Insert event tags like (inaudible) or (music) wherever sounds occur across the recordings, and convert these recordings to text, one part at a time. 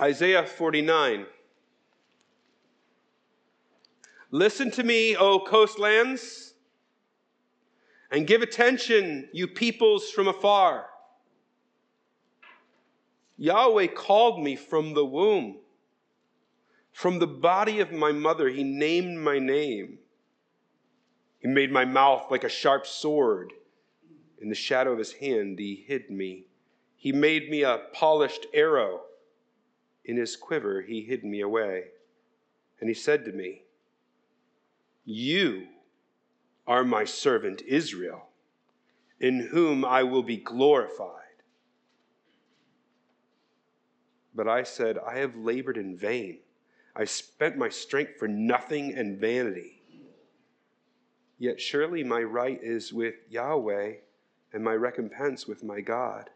Isaiah 49. Listen to me, O coastlands, and give attention, you peoples from afar. Yahweh called me from the womb. From the body of my mother, he named my name. He made my mouth like a sharp sword. In the shadow of his hand, he hid me. He made me a polished arrow. In his quiver, he hid me away. And he said to me, You are my servant Israel, in whom I will be glorified. But I said, I have labored in vain. I spent my strength for nothing and vanity. Yet surely my right is with Yahweh, and my recompense with my God.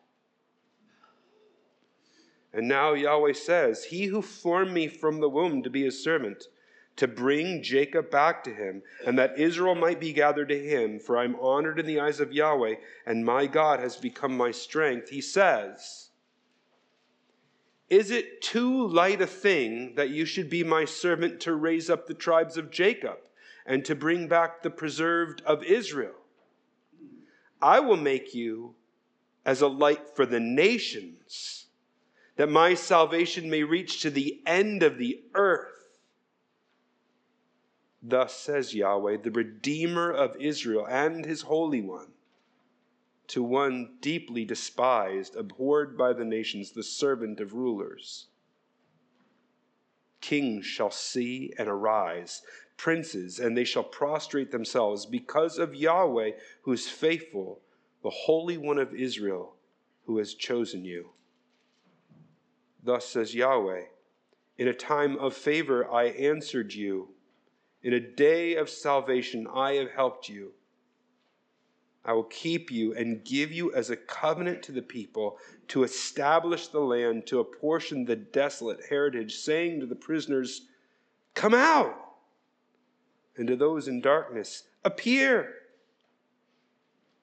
And now Yahweh says, He who formed me from the womb to be his servant, to bring Jacob back to him, and that Israel might be gathered to him, for I am honored in the eyes of Yahweh, and my God has become my strength. He says, Is it too light a thing that you should be my servant to raise up the tribes of Jacob, and to bring back the preserved of Israel? I will make you as a light for the nations that my salvation may reach to the end of the earth. Thus says Yahweh, the Redeemer of Israel and his Holy One, to one deeply despised, abhorred by the nations, the servant of rulers. Kings shall see and arise, princes, and they shall prostrate themselves because of Yahweh, who is faithful, the Holy One of Israel, who has chosen you. Thus says Yahweh In a time of favor I answered you. In a day of salvation I have helped you. I will keep you and give you as a covenant to the people to establish the land, to apportion the desolate heritage, saying to the prisoners, Come out! And to those in darkness, Appear!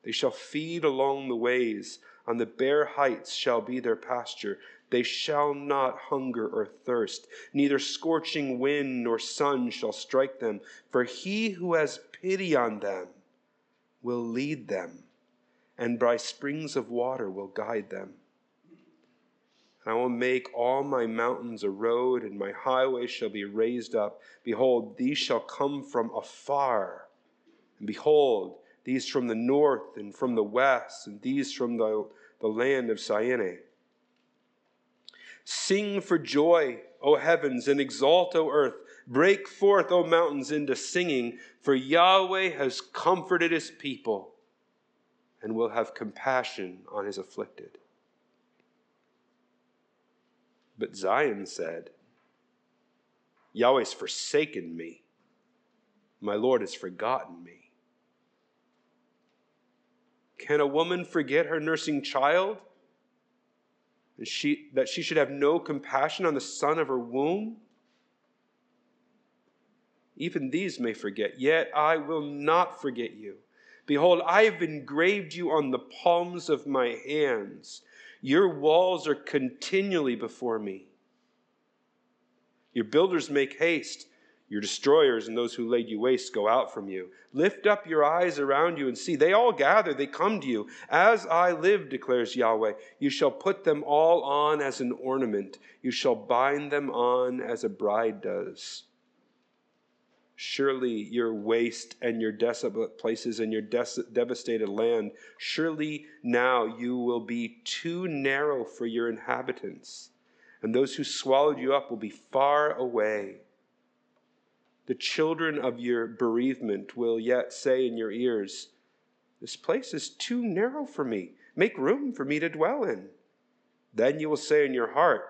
They shall feed along the ways, on the bare heights shall be their pasture. They shall not hunger or thirst, neither scorching wind nor sun shall strike them, for he who has pity on them will lead them, and by springs of water will guide them. And I will make all my mountains a road, and my highways shall be raised up. Behold, these shall come from afar. And behold, these from the north and from the west, and these from the, the land of Syene. Sing for joy, O heavens, and exalt, O earth. Break forth, O mountains, into singing, for Yahweh has comforted his people and will have compassion on his afflicted. But Zion said, Yahweh's forsaken me. My Lord has forgotten me. Can a woman forget her nursing child? She, that she should have no compassion on the son of her womb? Even these may forget, yet I will not forget you. Behold, I have engraved you on the palms of my hands. Your walls are continually before me. Your builders make haste. Your destroyers and those who laid you waste go out from you. Lift up your eyes around you and see. They all gather, they come to you. As I live, declares Yahweh, you shall put them all on as an ornament. You shall bind them on as a bride does. Surely your waste and your desolate places and your des- devastated land, surely now you will be too narrow for your inhabitants, and those who swallowed you up will be far away. The children of your bereavement will yet say in your ears, This place is too narrow for me. Make room for me to dwell in. Then you will say in your heart,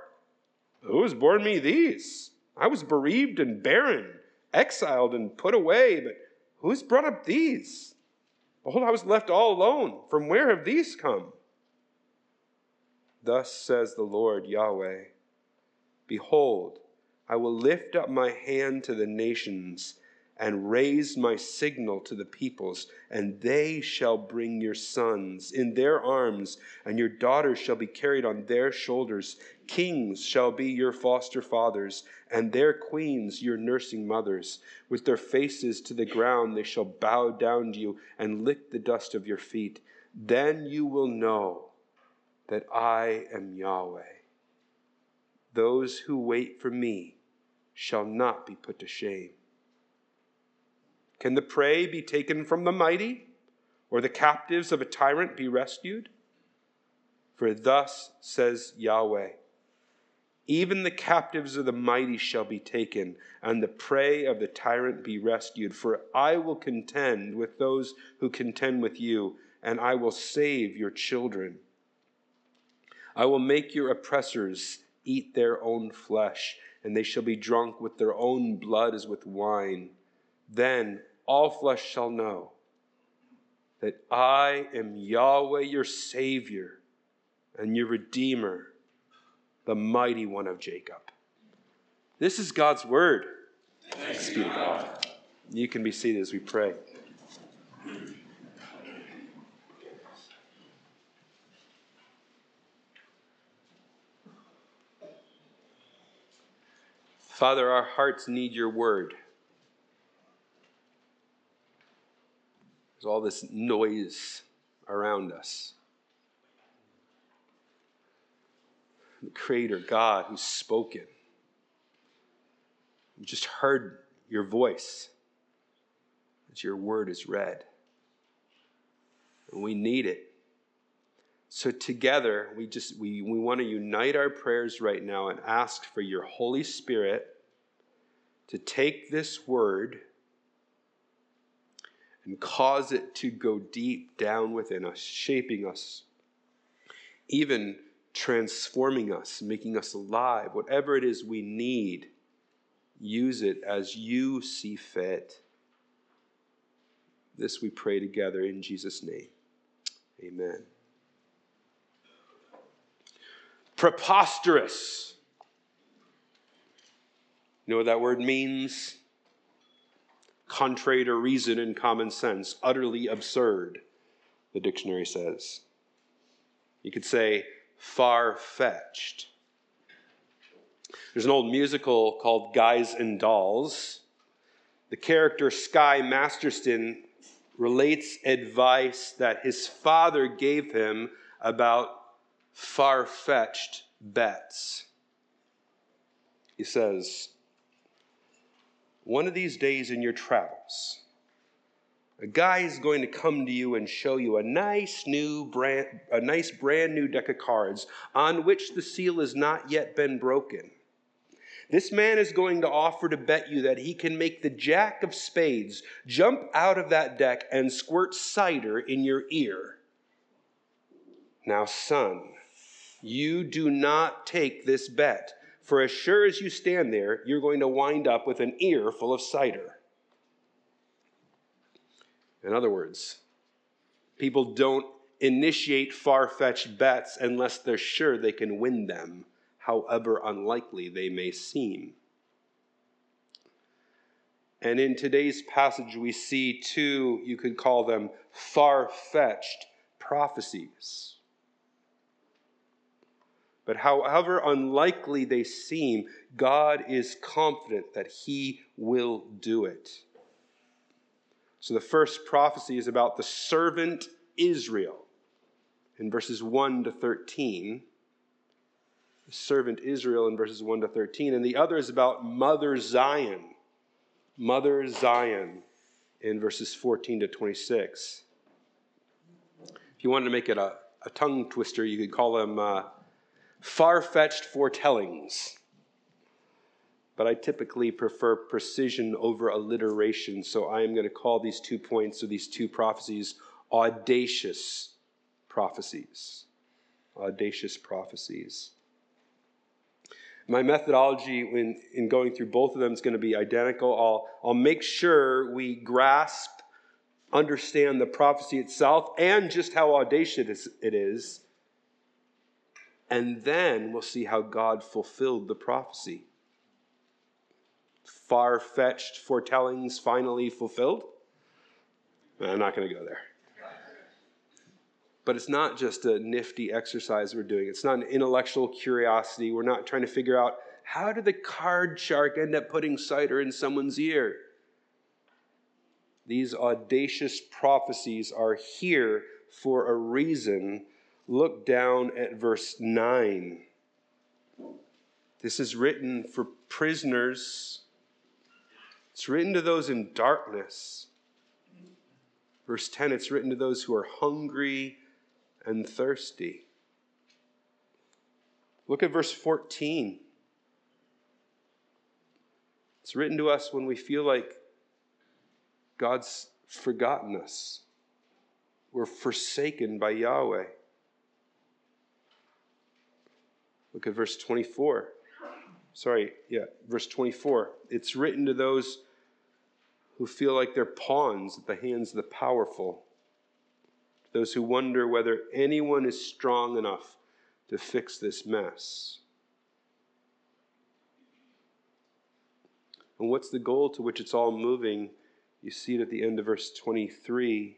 Who has borne me these? I was bereaved and barren, exiled and put away, but who has brought up these? Behold, I was left all alone. From where have these come? Thus says the Lord Yahweh Behold, I will lift up my hand to the nations and raise my signal to the peoples, and they shall bring your sons in their arms, and your daughters shall be carried on their shoulders. Kings shall be your foster fathers, and their queens your nursing mothers. With their faces to the ground, they shall bow down to you and lick the dust of your feet. Then you will know that I am Yahweh. Those who wait for me shall not be put to shame. Can the prey be taken from the mighty, or the captives of a tyrant be rescued? For thus says Yahweh Even the captives of the mighty shall be taken, and the prey of the tyrant be rescued. For I will contend with those who contend with you, and I will save your children. I will make your oppressors eat their own flesh, and they shall be drunk with their own blood as with wine. Then all flesh shall know that I am Yahweh your Savior and your Redeemer, the mighty one of Jacob. This is God's word. Thanks be to God. You can be seated as we pray. Father, our hearts need your word. There's all this noise around us. The Creator God who's spoken. We just heard your voice as your word is read. And we need it. So together, we just we, we want to unite our prayers right now and ask for your Holy Spirit to take this word and cause it to go deep down within us, shaping us, even transforming us, making us alive. Whatever it is we need, use it as you see fit. This we pray together in Jesus' name. Amen. Preposterous. You know what that word means? contrary to reason and common sense, utterly absurd, the dictionary says. You could say far fetched. There's an old musical called Guys and Dolls. The character Sky Masterson relates advice that his father gave him about far fetched bets. He says, one of these days in your travels, a guy is going to come to you and show you a nice new brand, a nice brand new deck of cards on which the seal has not yet been broken. This man is going to offer to bet you that he can make the jack of spades jump out of that deck and squirt cider in your ear. Now, son, you do not take this bet for as sure as you stand there, you're going to wind up with an ear full of cider. In other words, people don't initiate far fetched bets unless they're sure they can win them, however unlikely they may seem. And in today's passage, we see two, you could call them far fetched prophecies. But however unlikely they seem, God is confident that He will do it. So the first prophecy is about the servant Israel in verses 1 to 13. The servant Israel in verses 1 to 13. And the other is about Mother Zion. Mother Zion in verses 14 to 26. If you wanted to make it a, a tongue twister, you could call them. Uh, far fetched foretellings. But I typically prefer precision over alliteration, so I am going to call these two points or these two prophecies audacious prophecies. Audacious prophecies. My methodology in, in going through both of them is going to be identical. I'll, I'll make sure we grasp, understand the prophecy itself, and just how audacious it is and then we'll see how God fulfilled the prophecy. far fetched foretellings finally fulfilled? I'm not going to go there. But it's not just a nifty exercise we're doing. It's not an intellectual curiosity. We're not trying to figure out how did the card shark end up putting cider in someone's ear? These audacious prophecies are here for a reason. Look down at verse 9. This is written for prisoners, it's written to those in darkness. Verse 10 it's written to those who are hungry and thirsty. Look at verse 14. It's written to us when we feel like God's forgotten us. We're forsaken by Yahweh. Look at verse 24. Sorry, yeah, verse 24. It's written to those who feel like they're pawns at the hands of the powerful, those who wonder whether anyone is strong enough to fix this mess. And what's the goal to which it's all moving? You see it at the end of verse 23.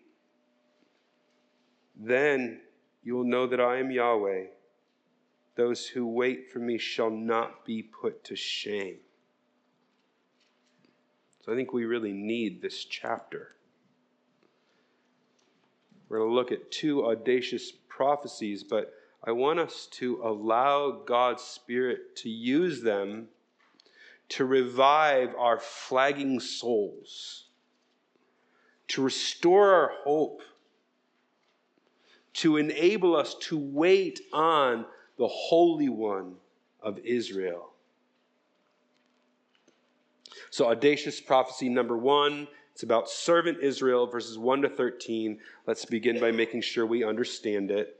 Then you will know that I am Yahweh. Those who wait for me shall not be put to shame. So I think we really need this chapter. We're going to look at two audacious prophecies, but I want us to allow God's Spirit to use them to revive our flagging souls, to restore our hope, to enable us to wait on the Holy One of Israel. So, audacious prophecy number one, it's about servant Israel, verses 1 to 13. Let's begin by making sure we understand it.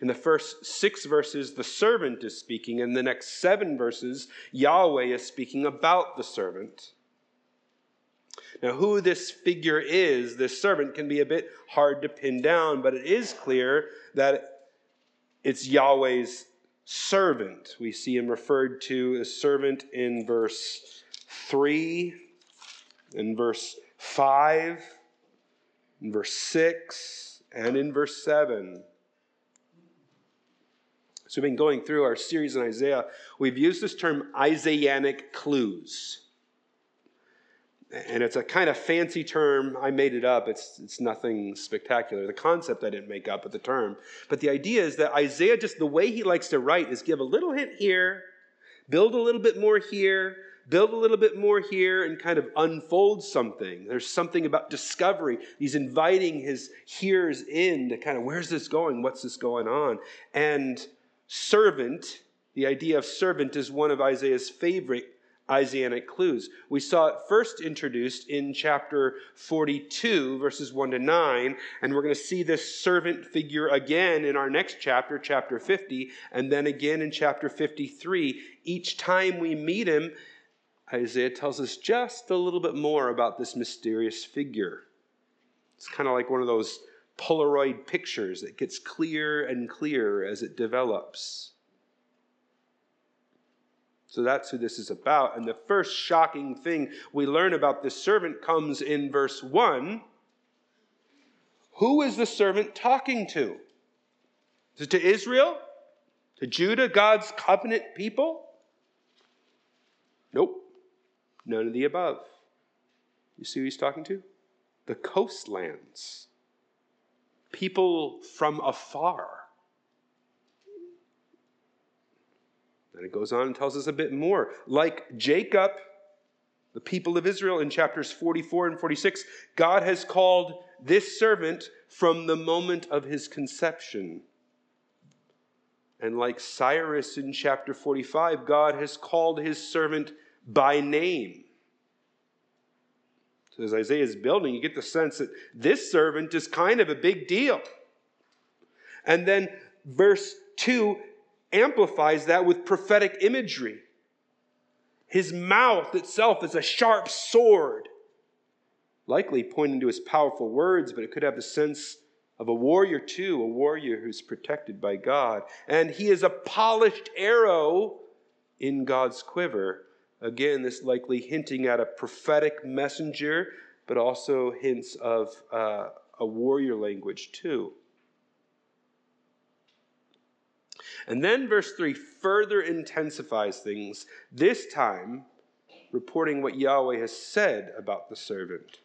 In the first six verses, the servant is speaking. In the next seven verses, Yahweh is speaking about the servant. Now, who this figure is, this servant, can be a bit hard to pin down, but it is clear that it's Yahweh's servant. We see him referred to as servant in verse 3, in verse 5, in verse 6, and in verse 7. So, we've been going through our series in Isaiah. We've used this term Isaianic clues. And it's a kind of fancy term. I made it up. It's, it's nothing spectacular. The concept I didn't make up, but the term. But the idea is that Isaiah, just the way he likes to write, is give a little hint here, build a little bit more here, build a little bit more here and kind of unfold something. There's something about discovery. He's inviting his hearers in to kind of, where's this going? What's this going on? And servant, the idea of servant is one of Isaiah's favorite Isaianic clues. We saw it first introduced in chapter 42, verses 1 to 9, and we're going to see this servant figure again in our next chapter, chapter 50, and then again in chapter 53. Each time we meet him, Isaiah tells us just a little bit more about this mysterious figure. It's kind of like one of those Polaroid pictures that gets clearer and clearer as it develops. So that's who this is about. And the first shocking thing we learn about this servant comes in verse 1. Who is the servant talking to? Is it to Israel? To Judah, God's covenant people? Nope. None of the above. You see who he's talking to? The coastlands. People from afar. Then it goes on and tells us a bit more. Like Jacob, the people of Israel in chapters 44 and 46, God has called this servant from the moment of his conception. And like Cyrus in chapter 45, God has called his servant by name. So as Isaiah is building, you get the sense that this servant is kind of a big deal. And then verse 2 amplifies that with prophetic imagery. His mouth itself is a sharp sword, likely pointing to his powerful words, but it could have the sense of a warrior too, a warrior who's protected by God. And he is a polished arrow in God's quiver Again, this likely hinting at a prophetic messenger, but also hints of uh, a warrior language too. And then verse 3 further intensifies things, this time reporting what Yahweh has said about the servant.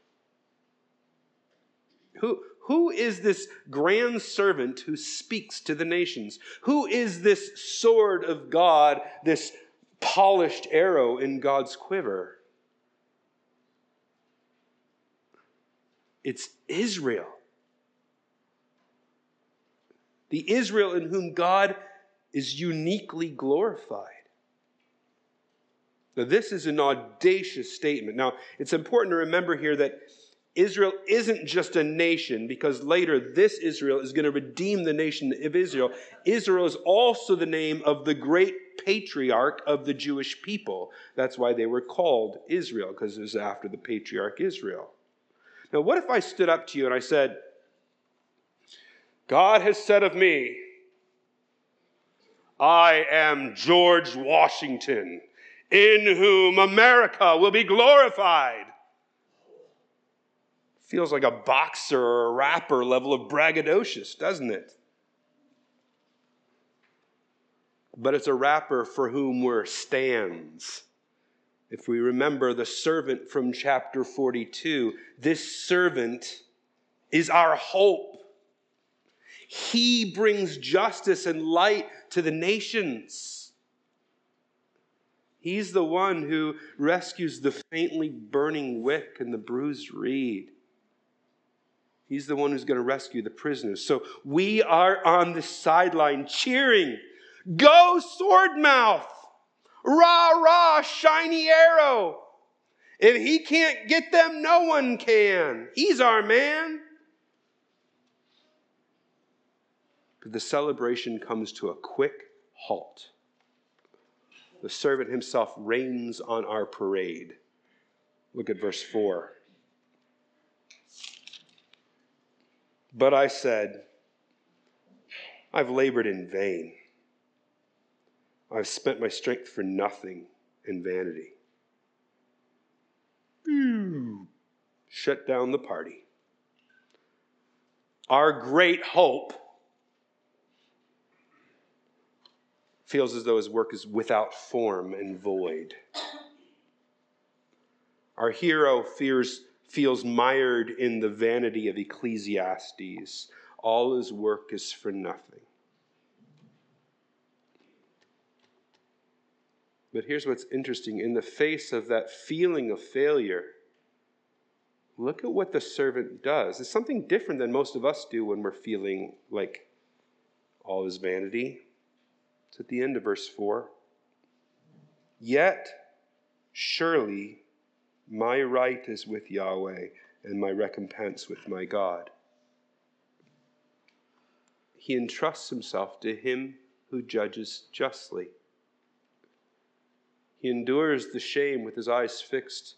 Who, who is this grand servant who speaks to the nations? Who is this sword of God, this polished arrow in God's quiver? It's Israel. The Israel in whom God is uniquely glorified. Now, this is an audacious statement. Now, it's important to remember here that Israel isn't just a nation because later this Israel is going to redeem the nation of Israel. Israel is also the name of the great patriarch of the Jewish people. That's why they were called Israel, because it was after the patriarch Israel. Now, what if I stood up to you and I said, God has said of me, I am George Washington, in whom America will be glorified feels like a boxer or a rapper level of braggadocious, doesn't it? But it's a rapper for whom we're stands. If we remember the servant from chapter 42, this servant is our hope. He brings justice and light to the nations. He's the one who rescues the faintly burning wick and the bruised reed. He's the one who's going to rescue the prisoners. So we are on the sideline cheering. Go, sword mouth! Rah, rah, shiny arrow! If he can't get them, no one can. He's our man. But the celebration comes to a quick halt. The servant himself rains on our parade. Look at verse 4. But I said, I've labored in vain. I've spent my strength for nothing in vanity. Shut down the party. Our great hope feels as though his work is without form and void. Our hero fears feels mired in the vanity of Ecclesiastes. All his work is for nothing. But here's what's interesting in the face of that feeling of failure, look at what the servant does. It's something different than most of us do when we're feeling like all is vanity. It's at the end of verse 4. Yet, surely, my right is with Yahweh, and my recompense with my God. He entrusts himself to him who judges justly. He endures the shame with his eyes fixed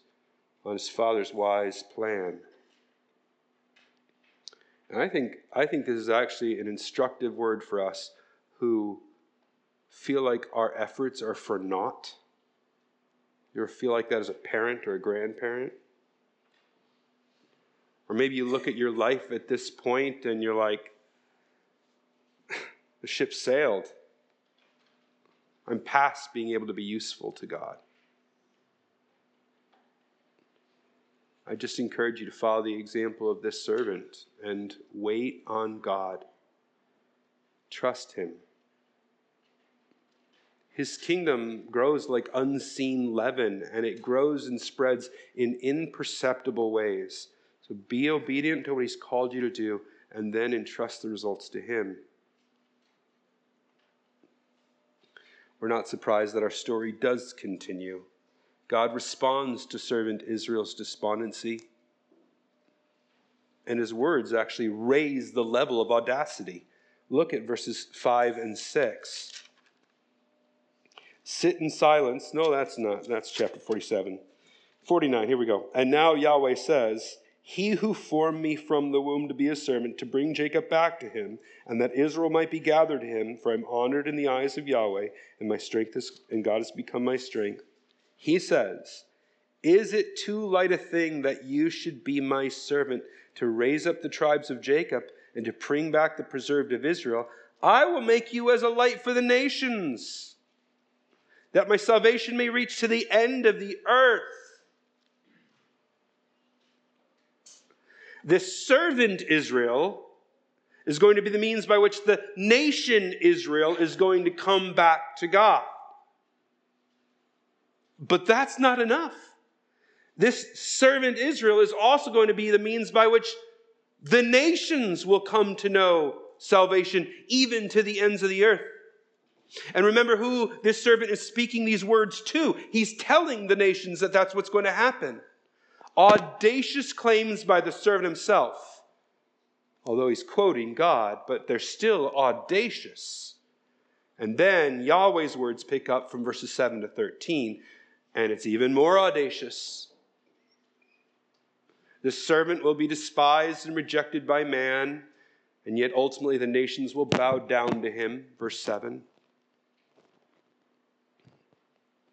on his father's wise plan. And I think, I think this is actually an instructive word for us who feel like our efforts are for naught you ever feel like that as a parent or a grandparent? Or maybe you look at your life at this point and you're like, (sighs) the ship sailed. I'm past being able to be useful to God. I just encourage you to follow the example of this servant and wait on God. Trust Him. His kingdom grows like unseen leaven, and it grows and spreads in imperceptible ways. So be obedient to what He's called you to do, and then entrust the results to Him. We're not surprised that our story does continue. God responds to servant Israel's despondency, and His words actually raise the level of audacity. Look at verses 5 and 6 sit in silence. No, that's not. That's chapter 47. 49, here we go. And now Yahweh says, He who formed me from the womb to be a servant, to bring Jacob back to him, and that Israel might be gathered to him, for I am honored in the eyes of Yahweh, and my strength is, and God has become my strength. He says, Is it too light a thing that you should be my servant to raise up the tribes of Jacob and to bring back the preserved of Israel? I will make you as a light for the nations, that my salvation may reach to the end of the earth. This servant Israel is going to be the means by which the nation Israel is going to come back to God. But that's not enough. This servant Israel is also going to be the means by which the nations will come to know salvation, even to the ends of the earth. And remember who this servant is speaking these words to. He's telling the nations that that's what's going to happen. Audacious claims by the servant himself, although he's quoting God, but they're still audacious. And then Yahweh's words pick up from verses 7 to 13, and it's even more audacious. The servant will be despised and rejected by man, and yet ultimately the nations will bow down to him. Verse 7.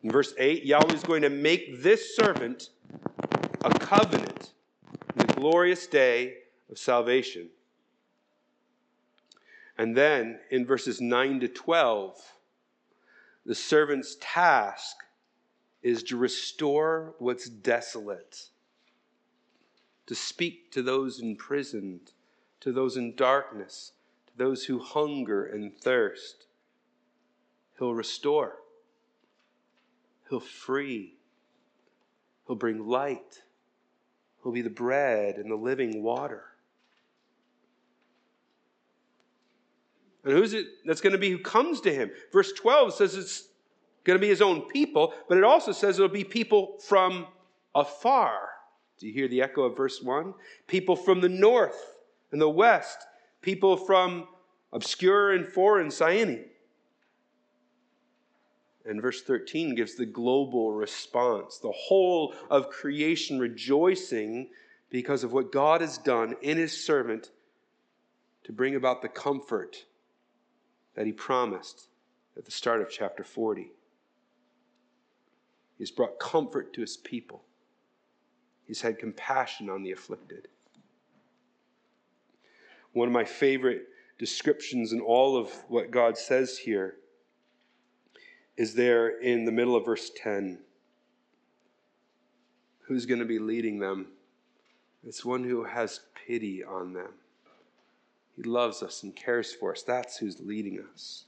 In verse 8, Yahweh is going to make this servant a covenant in the glorious day of salvation. And then in verses 9 to 12, the servant's task is to restore what's desolate, to speak to those imprisoned, to those in darkness, to those who hunger and thirst. He'll restore, He'll free, He'll bring light He'll be the bread and the living water. And who's it that's going to be who comes to him? Verse 12 says it's going to be his own people, but it also says it'll be people from afar. Do you hear the echo of verse 1? People from the north and the west, people from obscure and foreign Syene. And verse 13 gives the global response the whole of creation rejoicing because of what God has done in his servant to bring about the comfort that he promised at the start of chapter 40. He's brought comfort to his people, he's had compassion on the afflicted. One of my favorite descriptions in all of what God says here is there in the middle of verse 10. Who's going to be leading them? It's one who has pity on them. He loves us and cares for us. That's who's leading us.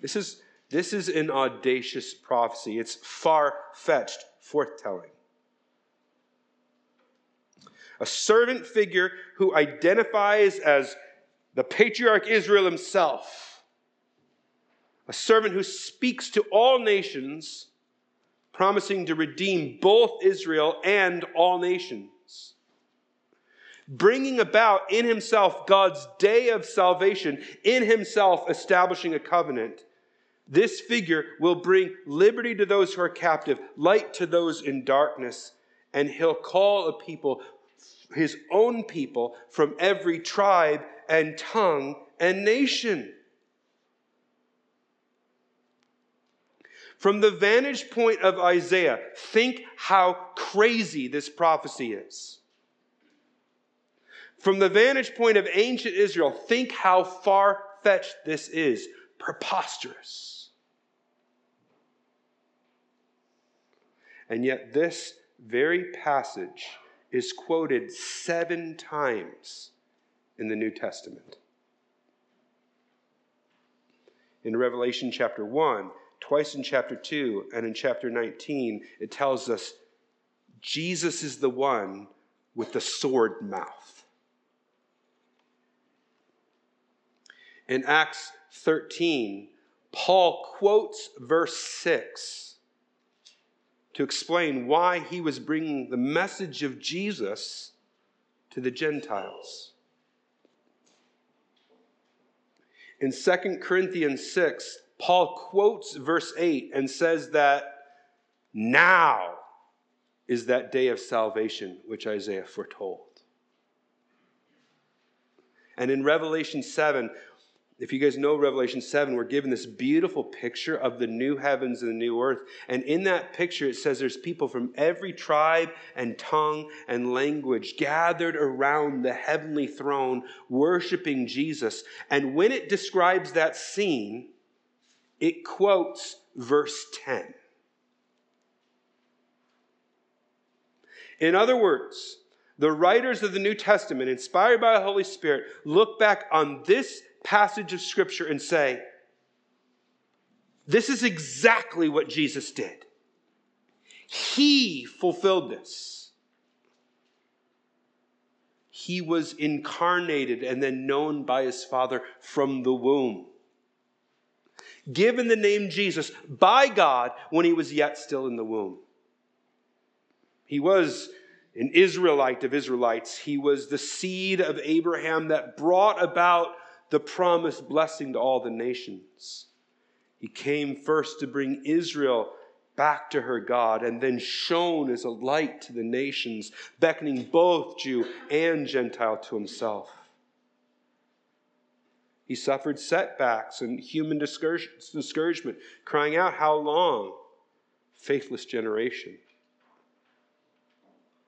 This is, this is an audacious prophecy. It's far fetched forthtelling. A servant figure who identifies as the patriarch Israel himself a servant who speaks to all nations, promising to redeem both Israel and all nations. Bringing about in himself God's day of salvation, in himself establishing a covenant. This figure will bring liberty to those who are captive, light to those in darkness, and he'll call a people, his own people, from every tribe and tongue and nation. From the vantage point of Isaiah, think how crazy this prophecy is. From the vantage point of ancient Israel, think how far fetched this is. Preposterous. And yet, this very passage is quoted seven times in the New Testament. In Revelation chapter 1, Twice in chapter 2 and in chapter 19, it tells us Jesus is the one with the sword mouth. In Acts 13, Paul quotes verse 6 to explain why he was bringing the message of Jesus to the Gentiles. In 2 Corinthians 6, Paul quotes verse 8 and says that now is that day of salvation which Isaiah foretold. And in Revelation 7, if you guys know Revelation 7, we're given this beautiful picture of the new heavens and the new earth. And in that picture, it says there's people from every tribe and tongue and language gathered around the heavenly throne, worshiping Jesus. And when it describes that scene, it quotes verse 10. In other words, the writers of the New Testament, inspired by the Holy Spirit, look back on this passage of Scripture and say, This is exactly what Jesus did. He fulfilled this. He was incarnated and then known by his Father from the womb. Given the name Jesus by God when he was yet still in the womb. He was an Israelite of Israelites. He was the seed of Abraham that brought about the promised blessing to all the nations. He came first to bring Israel back to her God and then shone as a light to the nations, beckoning both Jew and Gentile to himself. He suffered setbacks and human discouragement, crying out, How long? Faithless generation.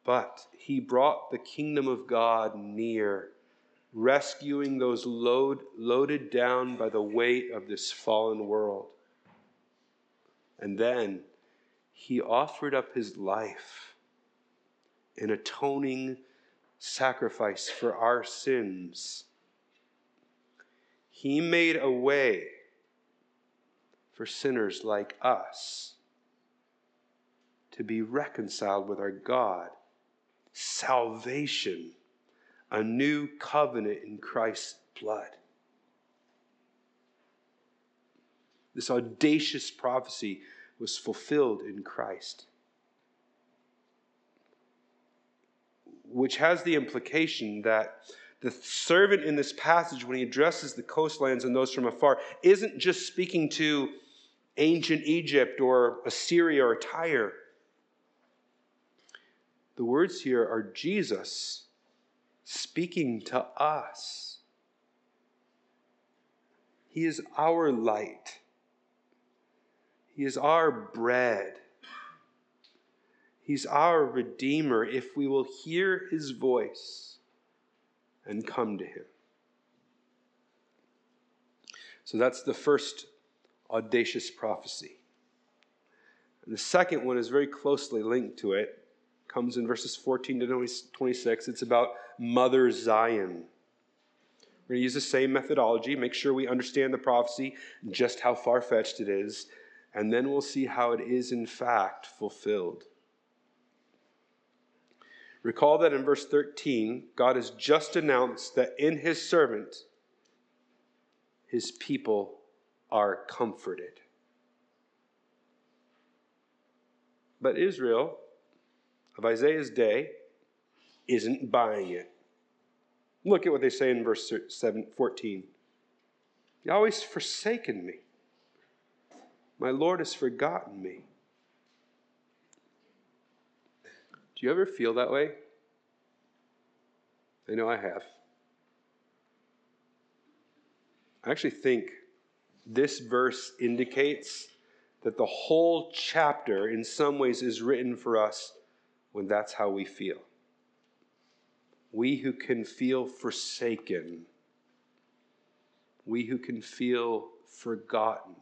But he brought the kingdom of God near rescuing those load, loaded down by the weight of this fallen world. And then he offered up his life an atoning sacrifice for our sins. He made a way for sinners like us to be reconciled with our God. Salvation a new covenant in Christ's blood. This audacious prophecy was fulfilled in Christ, which has the implication that the servant in this passage, when he addresses the coastlands and those from afar, isn't just speaking to ancient Egypt or Assyria or Tyre. The words here are Jesus speaking to us. He is our light. He is our bread. He's our Redeemer if we will hear His voice and come to Him. So that's the first audacious prophecy. And the second one is very closely linked to it comes in verses 14 to 26. It's about Mother Zion. We're going to use the same methodology, make sure we understand the prophecy, just how far fetched it is, and then we'll see how it is in fact fulfilled. Recall that in verse 13, God has just announced that in his servant, his people are comforted. But Israel of Isaiah's day isn't buying it. Look at what they say in verse 7, 14. Yahweh's forsaken me. My Lord has forgotten me. Do you ever feel that way? I know I have. I actually think this verse indicates that the whole chapter, in some ways, is written for us when that's how we feel. We who can feel forsaken, we who can feel forgotten.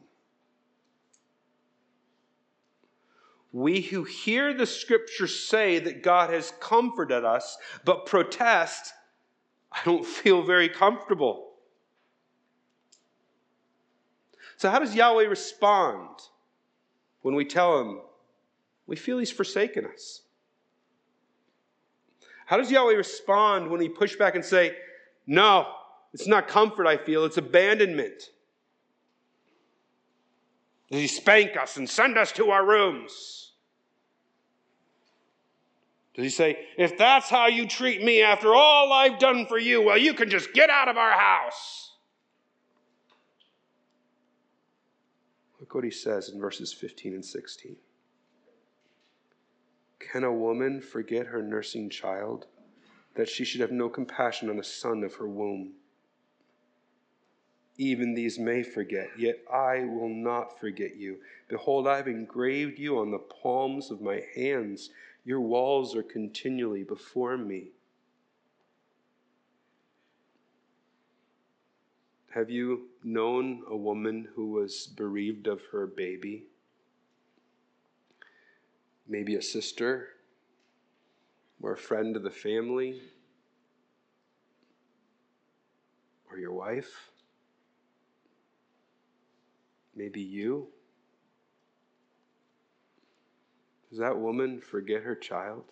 We who hear the scripture say that God has comforted us, but protest, I don't (laughs) feel very comfortable. So, how does Yahweh respond when we tell him we feel he's forsaken us? How does Yahweh respond when we push back and say, No, it's not comfort I feel, it's abandonment? Does he spank us and send us to our rooms? Does he say, If that's how you treat me after all I've done for you, well, you can just get out of our house? Look what he says in verses 15 and 16. Can a woman forget her nursing child, that she should have no compassion on the son of her womb? Even these may forget, yet I will not forget you. Behold, I have engraved you on the palms of my hands. Your walls are continually before me. Have you known a woman who was bereaved of her baby? Maybe a sister or a friend of the family or your wife? Maybe you? Does that woman forget her child?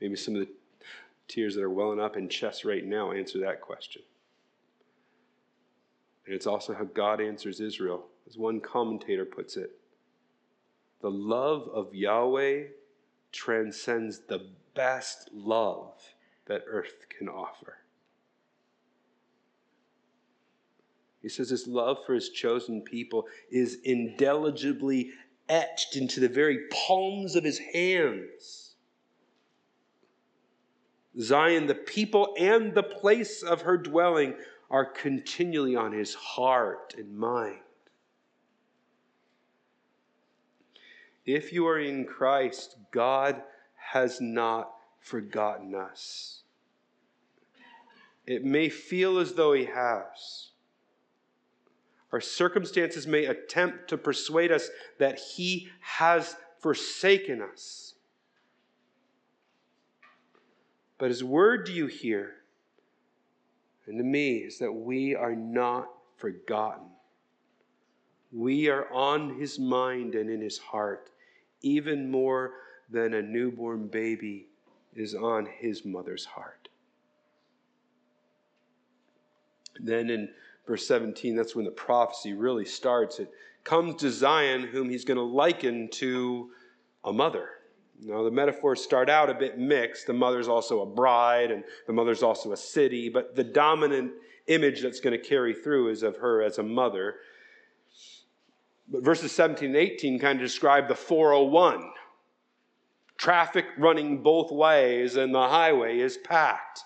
Maybe some of the tears that are welling up in chests right now answer that question. And it's also how God answers Israel. As one commentator puts it, the love of Yahweh transcends the best love that earth can offer. He says his love for his chosen people is indelibly etched into the very palms of his hands. Zion, the people and the place of her dwelling, are continually on his heart and mind. If you are in Christ, God has not forgotten us. It may feel as though he has. Our circumstances may attempt to persuade us that He has forsaken us. But His word do you hear? And to me is that we are not forgotten. We are on His mind and in His heart, even more than a newborn baby is on His mother's heart. Then in verse 17, that's when the prophecy really starts. It comes to Zion, whom he's going to liken to a mother. Now, the metaphors start out a bit mixed. The mother's also a bride, and the mother's also a city, but the dominant image that's going to carry through is of her as a mother. But verses 17 and 18 kind of describe the 401 traffic running both ways, and the highway is packed.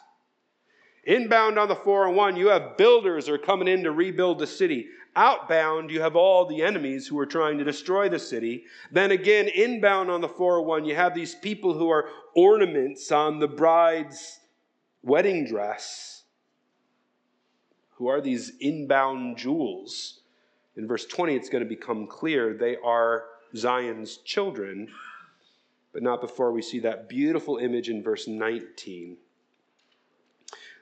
Inbound on the 401, you have builders who are coming in to rebuild the city. Outbound, you have all the enemies who are trying to destroy the city. Then again, inbound on the 401, you have these people who are ornaments on the bride's wedding dress, who are these inbound jewels. In verse 20, it's going to become clear they are Zion's children, but not before we see that beautiful image in verse 19.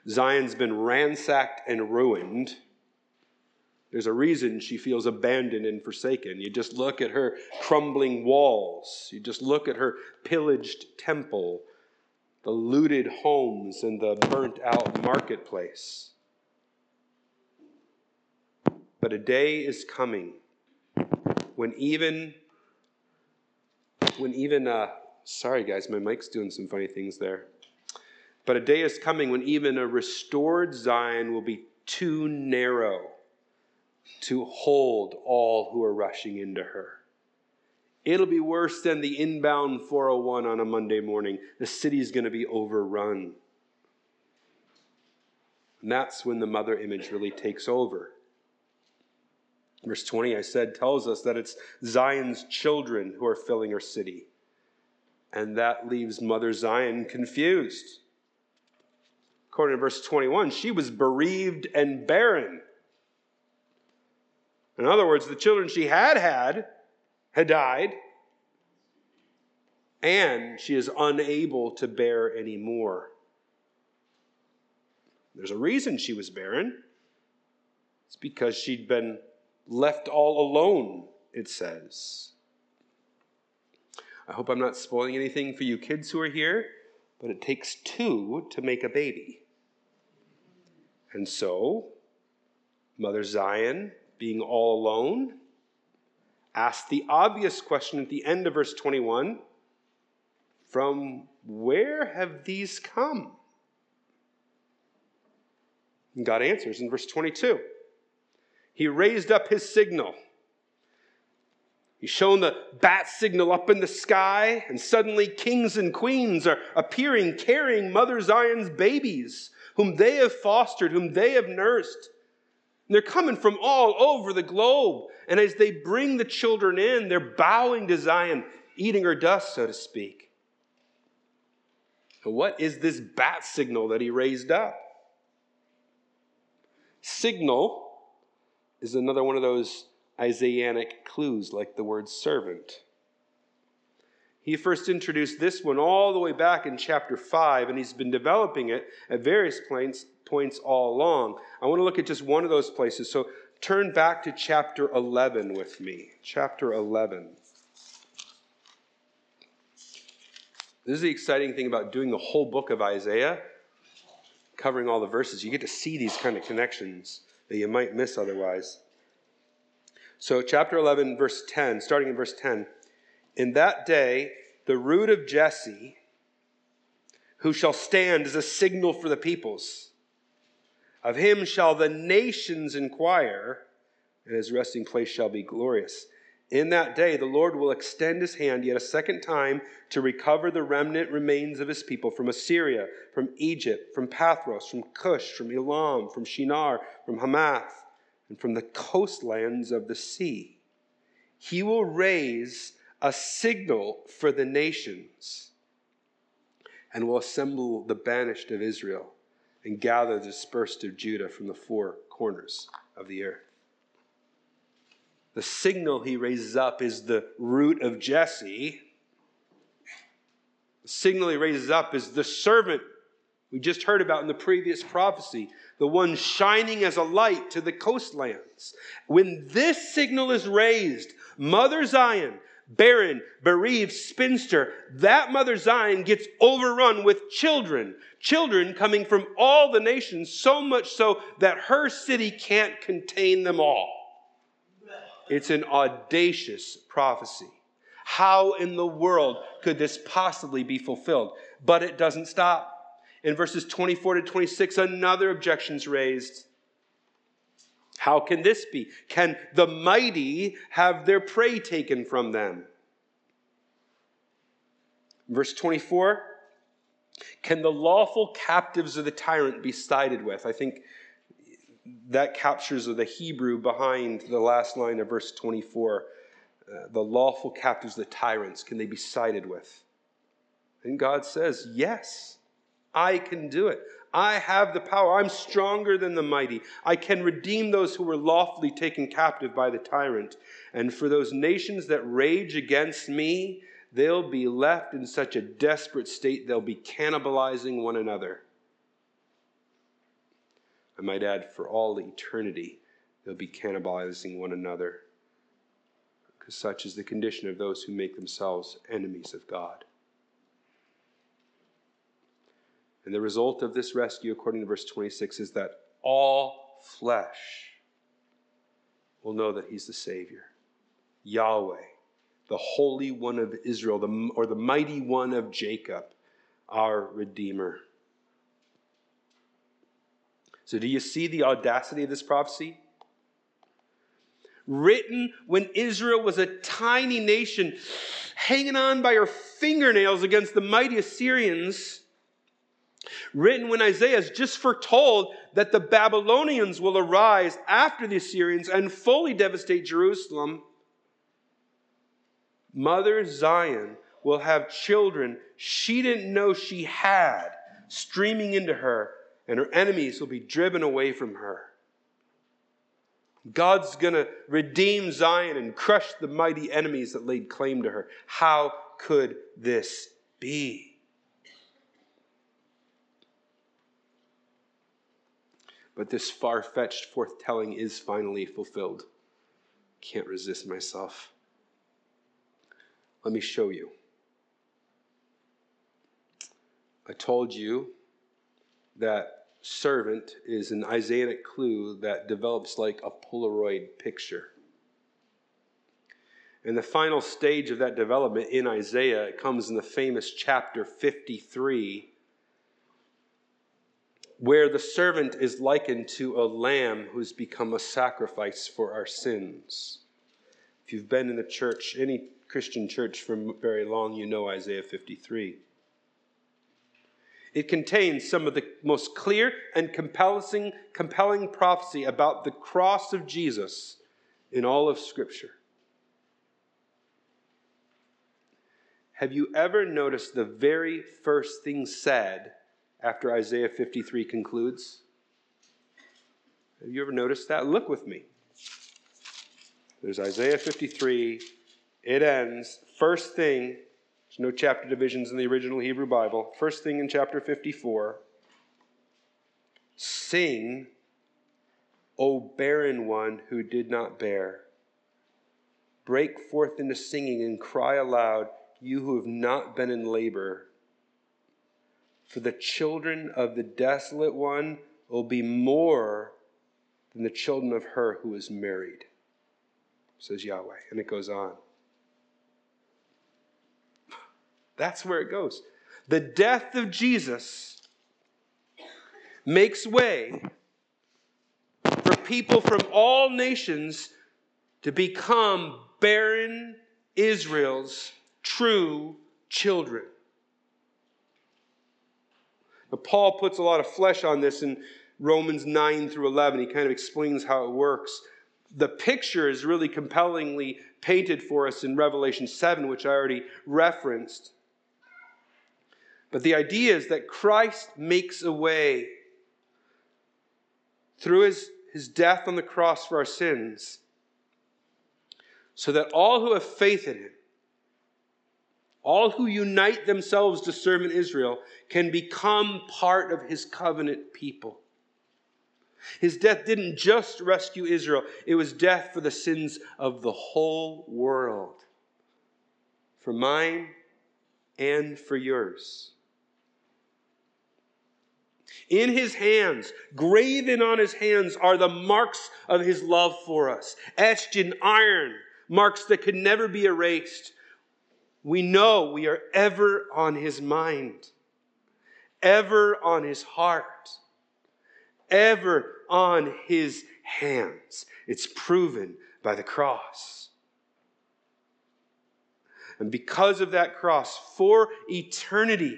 Zion's been ransacked and ruined. There's a reason she feels abandoned and forsaken. You just look at her crumbling walls, you just look at her pillaged temple, the looted homes, and the burnt out marketplace. But a day is coming when even, when even, uh, sorry guys, my mic's doing some funny things there. But a day is coming when even a restored Zion will be too narrow to hold all who are rushing into her. It'll be worse than the inbound 401 on a Monday morning. The city's going to be overrun. And that's when the mother image really takes over. Verse 20, I said, tells us that it's Zion's children who are filling her city. And that leaves Mother Zion confused according to verse 21, she was bereaved and barren. In other words, the children she had had had died, and she is unable to bear any more. There's a reason she was barren. It's because she'd been left all alone, it says. I hope I'm not spoiling anything for you kids who are here, but it takes two to make a baby. And so, Mother Zion, being all alone, asked the obvious question at the end of verse 21 From where have these come? And God answers in verse 22. He raised up his signal. He's shown the bat signal up in the sky, and suddenly kings and queens are appearing carrying Mother Zion's babies whom they have fostered, whom they have nursed. And they're coming from all over the globe. And as they bring the children in, they're bowing to Zion, eating her dust, so to speak. What is this bat signal that he raised up? Signal is another one of those Isaianic clues, like the word servant. He first introduced this one all the way back in chapter 5, and he's been developing it at various points, points all along. I want to look at just one of those places. So turn back to chapter 11 with me. Chapter 11. This is the exciting thing about doing the whole book of Isaiah, covering all the verses. You get to see these kind of connections that you might miss otherwise. So, chapter 11, verse 10, starting in verse 10. In that day, the root of Jesse, who shall stand as a signal for the peoples, of him shall the nations inquire, and his resting place shall be glorious. In that day, the Lord will extend his hand yet a second time to recover the remnant remains of his people from Assyria, from Egypt, from Pathros, from Cush, from Elam, from Shinar, from Hamath, and from the coastlands of the sea. He will raise a signal for the nations and will assemble the banished of Israel and gather the dispersed of Judah from the four corners of the earth. The signal he raises up is the root of Jesse. The signal he raises up is the servant we just heard about in the previous prophecy, the one shining as a light to the coastlands. When this signal is raised, Mother Zion, barren, bereaved, spinster, that Mother Zion gets overrun with children, children coming from all the nations, so much so that her city can't contain them all. It's an audacious prophecy. How in the world could this possibly be fulfilled? But it doesn't stop. In verses 24 to 26, another objection is raised. How can this be? Can the mighty have their prey taken from them? Verse 24 Can the lawful captives of the tyrant be sided with? I think that captures the Hebrew behind the last line of verse 24. Uh, the lawful captives, of the tyrants, can they be sided with? And God says, Yes, I can do it. I have the power. I'm stronger than the mighty. I can redeem those who were lawfully taken captive by the tyrant. And for those nations that rage against me, they'll be left in such a desperate state they'll be cannibalizing one another. I might add, for all eternity, they'll be cannibalizing one another. Because such is the condition of those who make themselves enemies of God. And the result of this rescue, according to verse 26, is that all flesh will know that He's the Savior. Yahweh, the Holy One of Israel, the, or the Mighty One of Jacob, our Redeemer. So, do you see the audacity of this prophecy? Written when Israel was a tiny nation, hanging on by her fingernails against the mighty Assyrians Written when Isaiah is just foretold that the Babylonians will arise after the Assyrians and fully devastate Jerusalem. Mother Zion will have children she didn't know she had streaming into her, and her enemies will be driven away from her. God's going to redeem Zion and crush the mighty enemies that laid claim to her. How could this be? But this far fetched foretelling is finally fulfilled. Can't resist myself. Let me show you. I told you that servant is an Isaianic clue that develops like a Polaroid picture. And the final stage of that development in Isaiah comes in the famous chapter 53 where the servant is likened to a lamb who's become a sacrifice for our sins. If you've been in the church, any Christian church for very long, you know Isaiah 53. It contains some of the most clear and compelling, compelling prophecy about the cross of Jesus in all of Scripture. Have you ever noticed the very first thing said after Isaiah 53 concludes? Have you ever noticed that? Look with me. There's Isaiah 53. It ends. First thing, there's no chapter divisions in the original Hebrew Bible. First thing in chapter 54 Sing, O barren one who did not bear. Break forth into singing and cry aloud you who have not been in labor. For the children of the desolate one will be more than the children of her who is married, says Yahweh. And it goes on. That's where it goes. The death of Jesus makes way for people from all nations to become barren Israel's true children. Now, Paul puts a lot of flesh on this in Romans 9 through 11. He kind of explains how it works. The picture is really compellingly painted for us in Revelation 7, which I already referenced. But the idea is that Christ makes a way through his, his death on the cross for our sins so that all who have faith in him all who unite themselves to serve in Israel can become part of his covenant people. His death didn't just rescue Israel, it was death for the sins of the whole world. For mine and for yours. In his hands, graven on his hands, are the marks of his love for us, etched in iron, marks that could never be erased we know we are ever on his mind, ever on his heart, ever on his hands. It's proven by the cross. And because of that cross, for eternity,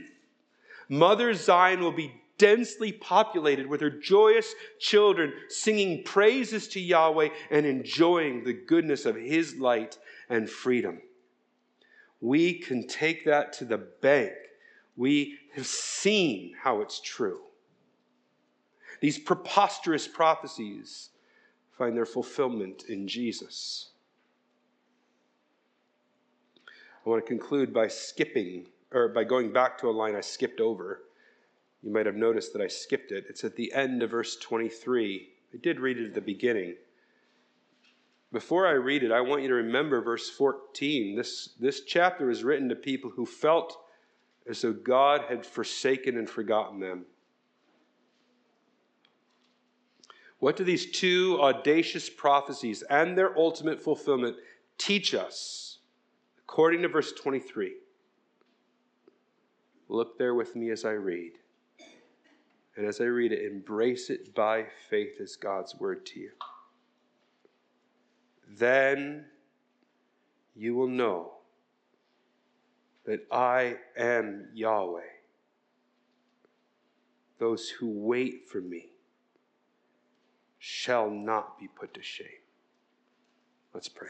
Mother Zion will be densely populated with her joyous children singing praises to Yahweh and enjoying the goodness of his light and freedom we can take that to the bank. We have seen how it's true. These preposterous prophecies find their fulfillment in Jesus. I want to conclude by skipping, or by going back to a line I skipped over. You might have noticed that I skipped it. It's at the end of verse 23. I did read it at the beginning. Before I read it, I want you to remember verse 14. This, this chapter is written to people who felt as though God had forsaken and forgotten them. What do these two audacious prophecies and their ultimate fulfillment teach us? According to verse 23. Look there with me as I read. And as I read it, embrace it by faith as God's word to you then you will know that I am Yahweh. Those who wait for me shall not be put to shame. Let's pray.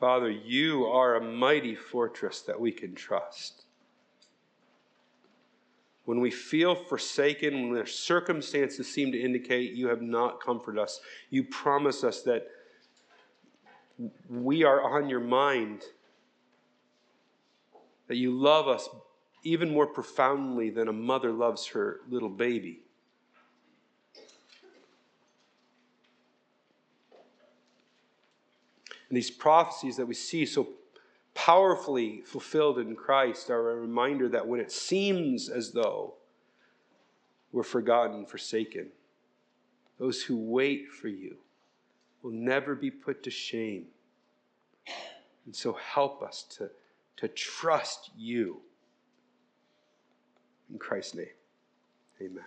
Father, you are a mighty fortress that we can trust when we feel forsaken, when the circumstances seem to indicate you have not comforted us, you promise us that we are on your mind, that you love us even more profoundly than a mother loves her little baby. And these prophecies that we see so powerfully fulfilled in Christ are a reminder that when it seems as though we're forgotten, forsaken, those who wait for you will never be put to shame. And so help us to, to trust you. In Christ's name, amen.